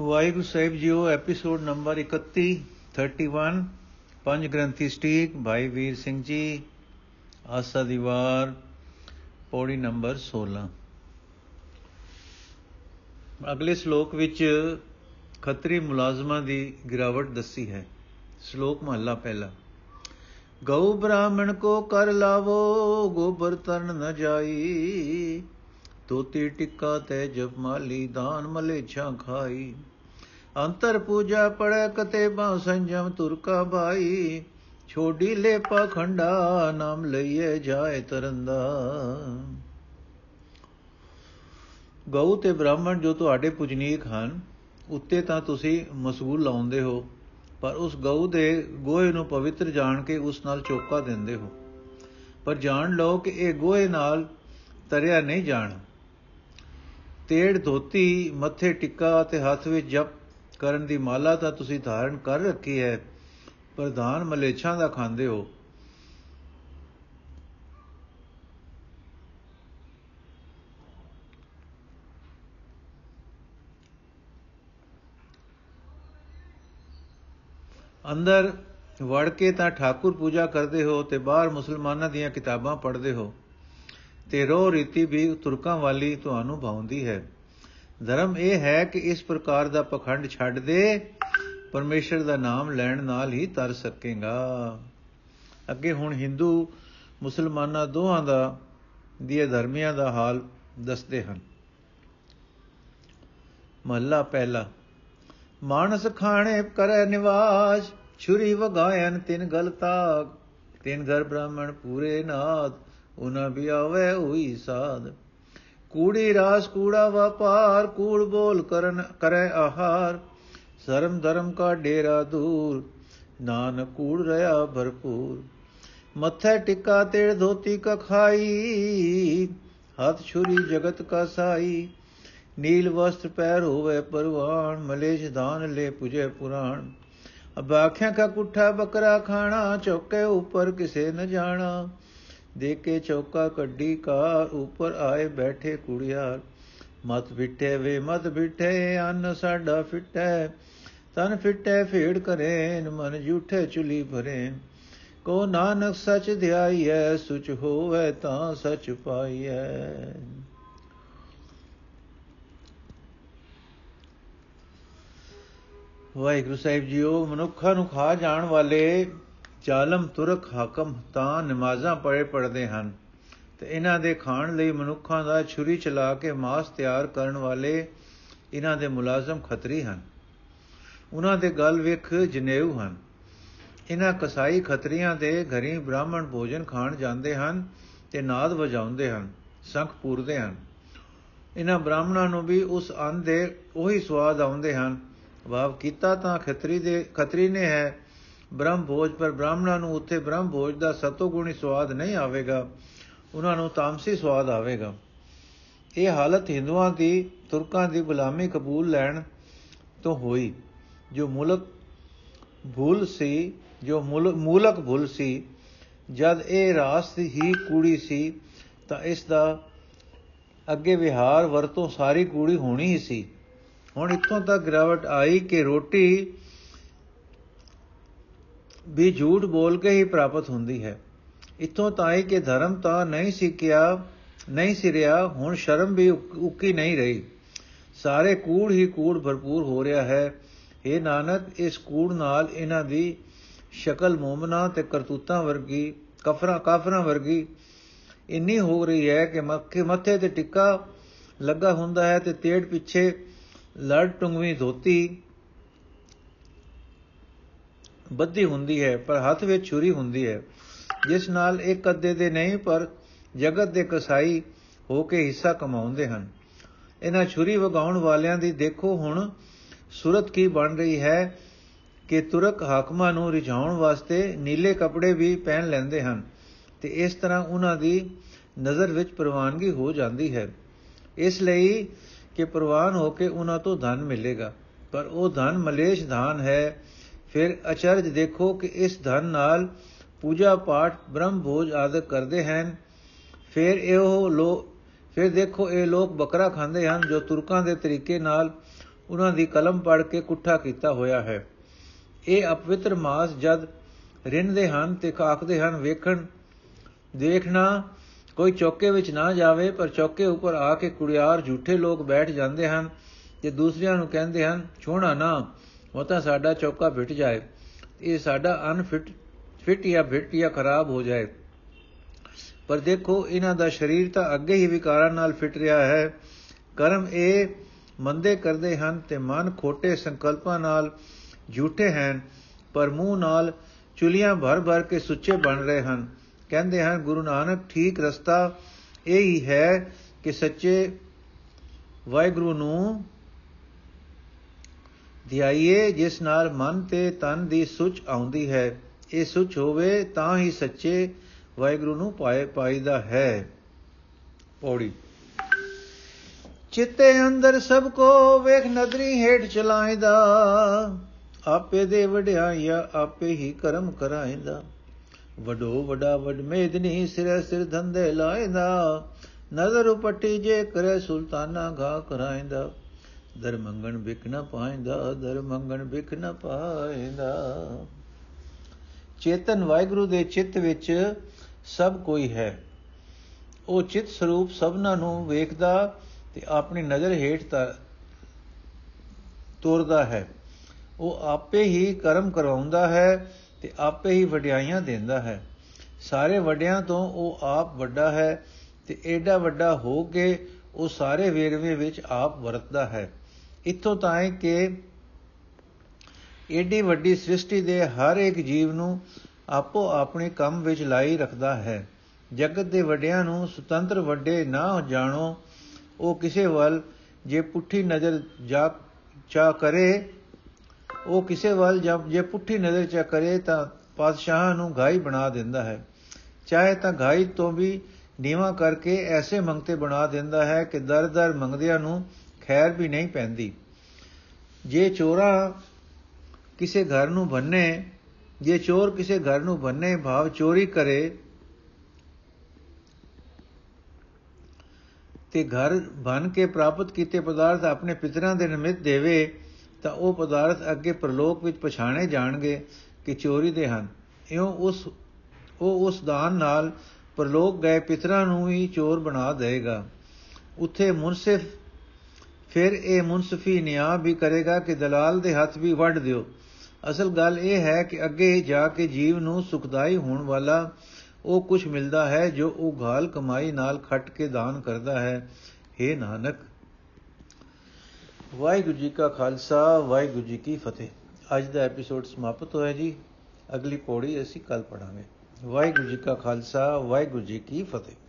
ਵਾਹਿਗੁਰੂ ਸਾਹਿਬ ਜੀਓ episode number 31 31 ਪੰਜ ਗ੍ਰੰਥੀ ਸਟੀਕ, ਭਾਈ ਵੀਰ ਸਿੰਘ ਜੀ, ਆਸਾ ਦੀ ਵਾਰ, ਪੌੜੀ ਨੰਬਰ 16 ਅਗਲੇ ਸ਼ਲੋਕ ਵਿੱਚ ਖੱਤਰੀ ਮੁਲਾਜ਼ਮਾਂ ਦੀ ਗਿਰਾਵਟ ਦੱਸੀ ਹੈ। ਸ਼ਲੋਕ ਮਹਲਾ ਪਹਿਲਾ। ਗਊ ਬ੍ਰਾਹਮਣ ਕੋ ਕਰ ਲਾਵੋ, ਗੋਬਰ ਤਰਨ ਨ ਜਾਈ ਤੋਤੀ ਟਿੱਕਾ ਤੇ ਜਪ ਮਾਲੀ ਦਾਨ ਮਲੇਛਾ ਖਾਈ। ਅੰਤਰ ਪੂਜਾ ਪੜੈ ਕਤੇ ਬਾ ਸੰਜਮ ਤੁਰਕਾ ਭਾਈ। ਛੋਡੀ ਲੈ ਪਖੰਡਾ ਨਾਮ ਲਈਏ ਜਾਏ ਤਰੰਦਾ। ਗਊ ਤੇ ਬ੍ਰਾਹਮਣ ਜੋ ਤੁਹਾਡੇ ਪੂਜਨੀਕ ਹਨ, ਉੱਤੇ ਤਾਂ ਤੁਸੀਂ ਮਸੂਲ ਲਾਉਂਦੇ ਹੋ, ਪਰ ਉਸ ਗਊ ਦੇ ਗੋਹੇ ਨੂੰ ਪਵਿੱਤਰ ਜਾਣ ਕੇ ਉਸ ਨਾਲ ਚੋਕਾ ਦਿੰਦੇ ਹੋ। ਪਰ ਜਾਣ ਲਓ ਕਿ ਇਹ ਗੋਹੇ ਨਾਲ ਤਰਿਆ ਨਹੀਂ ਜਾਣਾ। ਤੇੜ ਧੋਤੀ, ਮੱਥੇ ਟਿੱਕਾ ਤੇ ਹੱਥ ਵਿੱਚ ਜਪ ਕਰਨ ਦੀ ਮਾਲਾ ਤਾਂ ਤੁਸੀਂ ਧਾਰਨ ਕਰ ਰੱਖੀ ਹੈ, ਪ੍ਰਧਾਨ ਮਲੇਛਾਂ ਦਾ ਖਾਂਦੇ ਹੋ। ਅੰਦਰ ਵੜ ਕੇ ਤਾਂ ਠਾਕੁਰ ਪੂਜਾ ਕਰਦੇ ਹੋ ਤੇ ਬਾਹਰ ਮੁਸਲਮਾਨਾਂ ਦੀਆਂ ਕਿਤਾਬਾਂ ਪੜ੍ਹਦੇ ਹੋ। ਤੇ ਰੋ ਰੀਤੀ ਵੀ ਤੁਰਕਾਂ ਵਾਲੀ ਤੁਹਾਨੂੰ ਭਾਉਂਦੀ ਹੈ। ਧਰਮ ਇਹ ਹੈ ਕਿ ਇਸ ਪ੍ਰਕਾਰ ਦਾ ਪਖੰਡ ਛੱਡ ਦੇ, ਪਰਮੇਸ਼ਰ ਦਾ ਨਾਮ ਲੈਣ ਨਾਲ ਹੀ ਤਰ ਸਕੇਗਾ। ਅੱਗੇ ਹੁਣ ਹਿੰਦੂ, ਮੁਸਲਮਾਨਾਂ ਦੋਹਾਂ ਦਾ ਦੀ ਧਰਮੀਆਂ ਦਾ ਹਾਲ ਦੱਸਦੇ ਹਨ। ਮਹੱਲਾ ਪਹਿਲਾ, ਮਾਨਸ ਖਾਣੇ ਕਰੈ ਨਿਵਾਸ ਛੁਰੀ ਵਗਾਇਨ ਤਿਨ ਗਲਤਾਗ ਤਿਨ ਘਰ ਬ੍ਰਾਹਮਣ ਪੂਰੇ ਨਾਦ। ਉਨਾ ਵੀ ਆਵੇ ਹੋਈ ਸਾਧ। ਕੂੜੀ ਰਾਸ, ਕੂੜਾ ਵਪਾਰ, ਕੂੜ ਬੋਲ ਕਰਨ, ਕਰੈ ਆਹਾਰ। ਸ਼ਰਮ ਧਰਮ ਕਾ ਡੇਰਾ ਦੂਰ, ਨਾਨਕ ਕੂੜ ਰਿਆ ਭਰਪੂਰ। ਮੱਥੇ ਟਿੱਕਾ ਤੇੜ ਧੋਤੀ ਕਾ ਖਾਈ, ਹੱਥ ਛੁਰੀ ਜਗਤ ਕਾ ਸਾਈ। ਨੀਲ ਵਸਤਰ ਪੈਰ ਹੋਵੇ ਪਰਵਾਨ, ਮਲੇਸ਼ ਦਾਨ ਲੈ ਪੁਜੇ ਪੁਰਾਣ। ਅਬ ਆਖਿਆਂ ਕਾ ਕੁੱਠਾ ਬੱਕਰਾ ਖਾਣਾ, ਚੌਕੇ ਉੱਪਰ ਕਿਸੇ ਨ ਜਾਣਾ। ਦੇਖੇ ਚੌਕਾ ਕੱਢੀ ਕਾਰ ਉੱਪਰ ਆਏ ਬੈਠੇ ਕੁੜਿਆਰ। ਮਤ ਫਿੱਟੇ ਵੇ, ਮਤ ਫਿੱਟੇ, ਅੰਨ ਸਾਡਾ ਫਿੱਟੇ। ਤਨ ਫਿੱਟੇ ਫੇੜ ਕਰੇ ਮਨ ਝੂਠੇ ਚੁਲੀ ਭਰੇ ਕੋ ਨਾਨਕ ਸਚ ਧਿਆਈਐ, ਸੁਚ ਹੋਵੇ ਤਾਂ ਸਚ ਪਾਈਐ। ਵਾਹਿਗੁਰੂ ਸਾਹਿਬ ਜੀਓ, ਮਨੁੱਖਾਂ ਨੂੰ ਖਾ ਜਾਣ ਵਾਲੇ ਜ਼ਾਲਮ ਤੁਰਕ ਹਾਕਮ ਤਾਂ ਨਮਾਜ਼ਾਂ ਪੜੇ ਪੜਦੇ ਹਨ। ਤੇ ਇਹਨਾਂ ਦੇ ਖਾਣ ਲਈ ਮਨੁੱਖਾਂ ਦਾ ਛੁਰੀ ਚਲਾ ਕੇ ਮਾਸ ਤਿਆਰ ਕਰਨ ਵਾਲੇ ਇਹਨਾਂ ਦੇ ਮੁਲਾਜ਼ਮ ਖੱਤਰੀ ਹਨ। ਉਹਨਾਂ ਦੇ ਗਲ ਵਿਖ ਜਨੇਊ ਹਨ। ਇਹਨਾਂ ਕਸਾਈ ਖੱਤਰੀਆਂ ਦੇ ਘਰੀ ਬ੍ਰਾਹਮਣ ਭੋਜਨ ਖਾਣ ਜਾਂਦੇ ਹਨ ਤੇ ਨਾਦ ਵਜਾਉਂਦੇ ਹਨ, ਸੰਖ ਪੂਰਦੇ ਹਨ। ਇਹਨਾਂ ਬ੍ਰਾਹਮਣਾਂ ਨੂੰ ਵੀ ਉਸ ਅੰਨ ਦੇ ਉਹੀ ਸਵਾਦ ਆਉਂਦੇ ਹਨ। ਭਾਵ ਕੀਤਾ ਤਾਂ ਖੱਤਰੀ ਦੇ ਖੱਤਰੀ ਨੇ ਹੈ ਬ੍ਰਹਮ ਭੋਜ, ਪਰ ਬ੍ਰਾਹਮਣਾਂ ਨੂੰ ਉੱਥੇ ਬ੍ਰਹਮ ਭੋਜ ਦਾ ਸਤੋ ਗੁਣੀ ਸਵਾਦ ਨਹੀਂ ਆਵੇਗਾ। ਉਹਨਾਂ ਨੂੰ ਤਾਮਸੀ ਸਵਾਦ ਆਵੇਗਾ। ਇਹ ਹਾਲਤ ਹਿੰਦੂਆਂ ਦੀ, ਤੁਰਕਾਂ ਦੀ ਗੁਲਾਮੀ ਕਬੂਲ ਲੈਣ ਤੋਂ ਹੋਈ। ਜੋ ਮੁਲਕ ਭੁੱਲ ਸੀ, ਜੋ ਮੂਲਕ ਭੁੱਲ ਸੀ, ਜਦ ਇਹ ਰਾਸ ਹੀ ਕੂੜੀ ਸੀ, ਤਾਂ ਇਸ ਦਾ ਅੱਗੇ ਵਿਹਾਰ ਵਰਤੋਂ ਸਾਰੀ ਕੂੜੀ ਹੋਣੀ ਹੀ ਸੀ। ਹੁਣ ਇੱਥੋਂ ਤੱਕ ਗਿਰਾਵਟ ਆਈ ਕਿ ਰੋਟੀ ਵੀ ਝੂਠ ਬੋਲ ਕੇ ਹੀ ਪ੍ਰਾਪਤ ਹੁੰਦੀ ਹੈ। ਇੱਥੋਂ ਤਾਂ ਆਈ ਕਿ ਧਰਮ ਤਾਂ ਨਹੀਂ ਸਿੱਖਿਆ, ਨਹੀਂ ਸਿਰਿਆ, ਹੁਣ ਸ਼ਰਮ ਵੀ ਉੱਕੀ ਨਹੀਂ ਰਹੀ। ਸਾਰੇ ਕੂੜ ਹੀ ਕੂੜ ਭਰਪੂਰ ਹੋ ਰਿਹਾ ਹੈ। ਇਹ ਨਾਨਕ, ਇਸ ਕੂੜ ਨਾਲ ਇਹਨਾਂ ਦੀ ਸ਼ਕਲ ਮੋਮਨਾ ਤੇ ਕਰਤੂਤਾਂ ਵਰਗੀ, ਕਫਰਾਂ, ਕਾਫਰਾਂ ਵਰਗੀ ਇੰਨੀ ਹੋ ਰਹੀ ਹੈ ਕਿ ਮੱਕੇ ਮੱਥੇ ਤੇ ਟਿੱਕਾ ਲੱਗਾ ਹੁੰਦਾ ਹੈ ਤੇ ਤੇੜ ਪਿੱਛੇ ਲੜ ਟੁੰਗਵੀਂ ਧੋਤੀ ਬੱਧੀ ਹੁੰਦੀ ਹੈ, ਪਰ ਹੱਥ ਵਿੱਚ ਛੁਰੀ ਹੁੰਦੀ ਹੈ। ਜਿਸ ਨਾਲ ਇੱਕ ਅੱਧੇ ਦੇ ਨਹੀਂ, ਪਰ ਜਗਤ ਦੇ ਕਸਾਈ ਹੋ ਕੇ ਹਿੱਸਾ ਕਮਾਉਂਦੇ ਹਨ। ਇਹਨਾਂ ਛੁਰੀ ਵਗਾਉਣ ਵਾਲਿਆਂ ਦੀ ਦੇਖੋ ਹੁਣ ਸੂਰਤ ਕੀ ਬਣ ਰਹੀ ਹੈ ਕਿ ਤੁਰਕ ਹਾਕਮਾਂ ਨੂੰ ਰਿਝਾਉਣ ਵਾਸਤੇ ਨੀਲੇ ਕੱਪੜੇ ਵੀ ਪਹਿਨ ਲੈਂਦੇ ਹਨ ਤੇ ਇਸ ਤਰ੍ਹਾਂ ਉਹਨਾਂ ਦੀ ਨਜ਼ਰ ਵਿੱਚ ਪ੍ਰਵਾਨਗੀ ਹੋ ਜਾਂਦੀ ਹੈ। ਇਸ ਲਈ ਕਿ ਪ੍ਰਵਾਨ ਹੋ ਕੇ ਉਹਨਾਂ ਤੋਂ ਧਨ ਮਿਲੇਗਾ। ਪਰ ਉਹ ਧਨ ਮਲੇਸ਼ ਧਨ ਹੈ ਫਿਰ ਅਚਰਜ ਦੇਖੋ ਕਿ ਇਸ ਧਨ ਨਾਲ ਪੂਜਾ ਪਾਠ, ਬ੍ਰਹਮ ਭੋਜ ਆਦਿਕ ਕਰਦੇ ਹਨ। ਫਿਰ ਇਹੋ ਲੋ, ਫਿਰ ਦੇਖੋ ਇਹ ਲੋਕ ਬੱਕਰਾ ਖਾਂਦੇ ਹਨ ਜੋ ਤੁਰਕਾਂ ਦੇ ਤਰੀਕੇ ਨਾਲ ਉਹਨਾਂ ਦੀ ਕਲਮ ਪੜ ਕੇ ਕੁੱਠਾ ਕੀਤਾ ਹੋਇਆ ਹੈ। ਇਹ ਅਪਵਿੱਤਰ ਮਾਸ ਜਦ ਰਿੰਨਦੇ ਹਨ ਤੇ ਕਾਕਦੇ ਹਨ ਵੇਖਣ। ਦੇਖਣਾ ਕੋਈ ਚੌਕੇ ਵਿੱਚ ਨਾ ਜਾਵੇ, ਪਰ ਚੌਕੇ ਉੱਪਰ ਆ ਕੇ ਕੁੜਿਆਰ ਝੂਠੇ ਲੋਕ ਬੈਠ ਜਾਂਦੇ ਹਨ ਤੇ ਦੂਸਰਿਆਂ ਨੂੰ ਕਹਿੰਦੇ ਹਨ, ਛੋਣਾ ਨਾ ਉਹ ਤਾਂ ਸਾਡਾ ਚੌਕਾ ਫਿੱਟ ਜਾਏ। ਇਹ ਸਾਡਾ ਅਨਫਿਟ, ਫਿੱਟ ਜਾਂ ਫਿੱਟ ਜਾਂ ਖਰਾਬ ਹੋ ਜਾਏ। ਪਰ ਦੇਖੋ, ਇਹਨਾਂ ਦਾ ਸਰੀਰ ਤਾਂ ਅੱਗੇ ਹੀ ਵਿਕਾਰਾਂ ਨਾਲ ਫਿੱਟ ਰਿਹਾ ਹੈ। ਕਰਮ ਇਹ ਮੰਦੇ ਕਰਦੇ ਹਨ ਤੇ ਮਨ ਖੋਟੇ ਸੰਕਲਪਾਂ ਨਾਲ ਝੂਠੇ ਹਨ, ਪਰ ਮੂੰਹ ਨਾਲ ਚੁਲੀਆਂ ਭਰ ਭਰ ਕੇ ਸੁੱਚੇ ਬਣ ਰਹੇ ਹਨ। ਕਹਿੰਦੇ ਹਨ, ਗੁਰੂ ਨਾਨਕ, ਠੀਕ ਰਸਤਾ ਇਹ ਹੀ ਹੈ ਕਿ ਸੱਚੇ ਵਾਹਿਗੁਰੂ ਨੂੰ ਧਿਆਈਏ ਜਿਸ ਨਾਲ ਮਨ ਤੇ ਤਨ ਦੀ ਸੁਚ ਆਉਂਦੀ ਹੈ, ਇਹ ਸੁਚ ਹੋਵੇ ਤਾਂ ਹੀ ਸੱਚੇ ਵਾਹਿਗੁਰੂ ਨੂੰ ਪਾਏ ਪਾਈਦਾ ਹੈ। ਪੌੜੀ। ਚਿੱਤੇ ਅੰਦਰ ਸਭ ਕੋ ਵੇਖ, ਨਦਰੀ ਹੇਠ ਚਲਾਇਦਾ, ਆਪੇ ਦੇ ਵਡਿਆਈਆ ਆਪੇ ਹੀ ਕਰਮ ਕਰਾਇਦਾ। ਵਡੋ ਵਡਾ ਵਡ ਮੇਦਨੀ ਸਿਰ ਸਿਰ ਧੰਦੇ ਲਾਇਦਾ, ਨਜ਼ਰ ਉਪਟੀ ਜੇ ਕਰੇ ਸੁਲਤਾਨਾ ਘਾ ਕਰਾਇਦਾ। ਦਰ ਮੰਗਣ ਬਿਕ ਨ ਪਾਇਦਾ ਦਰ ਮੰਗਣ ਬਿਕ ਨ ਪਾਇਦਾ। ਚੇਤਨ ਵਾਹਿਗੁਰੂ ਦੇ ਚਿੱਤ ਵਿੱਚ ਸਭ ਕੋਈ ਹੈ। ਉਹ ਚਿੱਤ ਸਰੂਪ ਸਭਨਾਂ ਨੂੰ ਵੇਖਦਾ ਤੇ ਆਪਣੀ ਨਜ਼ਰ ਹੇਠ ਤੋਰਦਾ ਹੈ। ਉਹ ਆਪੇ ਹੀ ਕਰਮ ਕਰਵਾਉਂਦਾ ਹੈ ਤੇ ਆਪੇ ਹੀ ਵਡਿਆਈਆਂ ਦਿੰਦਾ ਹੈ। ਸਾਰੇ ਵੱਡਿਆਂ ਤੋਂ ਉਹ ਆਪ ਵੱਡਾ ਹੈ ਤੇ ਐਡਾ ਵੱਡਾ ਹੋ ਕੇ ਉਹ ਸਾਰੇ ਵੇਰਵੇ ਵਿੱਚ ਆਪ ਵਰਤਦਾ ਹੈ। ਇਥੋਂ ਤਾਏ ਕਿ ਏਡੀ ਵੱਡੀ ਸ੍ਰਿਸ਼ਟੀ ਦੇ ਹਰ ਇੱਕ ਜੀਵ ਨੂੰ ਆਪੋ ਆਪਣੇ ਕੰਮ ਵਿੱਚ ਲਾਈ ਰੱਖਦਾ ਹੈ। ਜਗਤ ਦੇ ਵੱਡਿਆਂ ਨੂੰ ਸੁਤੰਤਰ ਵੱਡੇ ਨਾ ਜਾਣੋ। ਉਹ ਕਿਸੇ ਵੱਲ ਜੇ ਪੁੱਠੀ ਨਜ਼ਰ ਜਾ, ਚਾ ਕਰੇ, ਉਹ ਕਿਸੇ ਵੱਲ ਜੇ ਪੁੱਠੀ ਨਜ਼ਰ ਚਾ ਕਰੇ ਤਾਂ ਪਾਦਸ਼ਾਹਾਂ ਨੂੰ ਘਾਈ ਬਣਾ ਦਿੰਦਾ ਹੈ। ਚਾਹੇ ਤਾਂ ਘਾਈ ਤੋਂ ਵੀ ਨੀਵਾ ਕਰਕੇ ਐਸੇ ਮੰਗਤੇ ਬਣਾ ਦਿੰਦਾ ਹੈ ਕਿ ਦਰ-ਦਰ ਮੰਗਦਿਆਂ ਨੂੰ ਖੈਰ ਵੀ ਨਹੀਂ ਪੈਂਦੀ। ਜੇ ਚੋਰਾ ਕਿਸੇ ਘਰ ਨੂੰ ਬੰਨੇ, ਜੇ ਚੋਰ ਕਿਸੇ ਘਰ ਨੂੰ ਬੰਨੇ, ਭਾਵ ਚੋਰੀ ਕਰੇ, ਤੇ ਘਰ ਬਨ ਕੇ ਪ੍ਰਾਪਤ ਕੀਤੇ ਪਦਾਰਥ ਆਪਣੇ ਪਿਤਰਾਂ ਦੇ ਨਿਮਿਤ ਦੇਵੇ, ਤਾਂ ਉਹ ਪਦਾਰਥ ਅੱਗੇ ਪ੍ਰਲੋਕ ਵਿੱਚ ਪਛਾਣੇ ਜਾਣਗੇ ਕਿ ਚੋਰੀ ਦੇ ਹਨ। ਇਉਂ ਉਸ, ਉਹ ਉਸ ਦਾਨ ਨਾਲ ਪ੍ਰਲੋਕ ਗਏ ਪਿਤਰਾਂ ਨੂੰ ਹੀ ਚੋਰ ਬਣਾ ਦੇਗਾ ਉੱਥੇ ਮੁਨਸਿਫ ਫਿਰ ਇਹ ਮੁਨਸਫੀ ਨਿਆਂ ਵੀ ਕਰੇਗਾ ਕਿ ਦਲਾਲ ਦੇ ਹੱਥ ਵੀ ਵੱਢ ਦਿਓ। ਅਸਲ ਗੱਲ ਇਹ ਹੈ ਕਿ ਅੱਗੇ ਜਾ ਕੇ ਜੀਵ ਨੂੰ ਸੁਖਦਾਈ ਹੋਣ ਵਾਲਾ ਉਹ ਕੁਝ ਮਿਲਦਾ ਹੈ ਜੋ ਉਹ ਘਾਲ ਕਮਾਈ ਨਾਲ ਖੱਟ ਕੇ ਦਾਨ ਕਰਦਾ ਹੈ। हे ਨਾਨਕ, ਵਾਹਿਗੁਰੂ ਜੀ ਕਾ ਖਾਲਸਾ, ਵਾਹਿਗੁਰੂ ਜੀ ਕੀ ਫਤਿਹ। ਅੱਜ ਦਾ ਐਪੀਸੋਡ ਸਮਾਪਤ ਹੋਇਆ ਜੀ। ਅਗਲੀ ਪੌੜੀ ਅਸੀਂ ਕੱਲ ਪੜਾਂਗੇ ਵਾਹਿਗੁਰੂ ਜੀ ਕਾ ਖਾਲਸਾ, ਵਾਹਿਗੁਰੂ ਜੀ ਕੀ ਫਤਿਹ।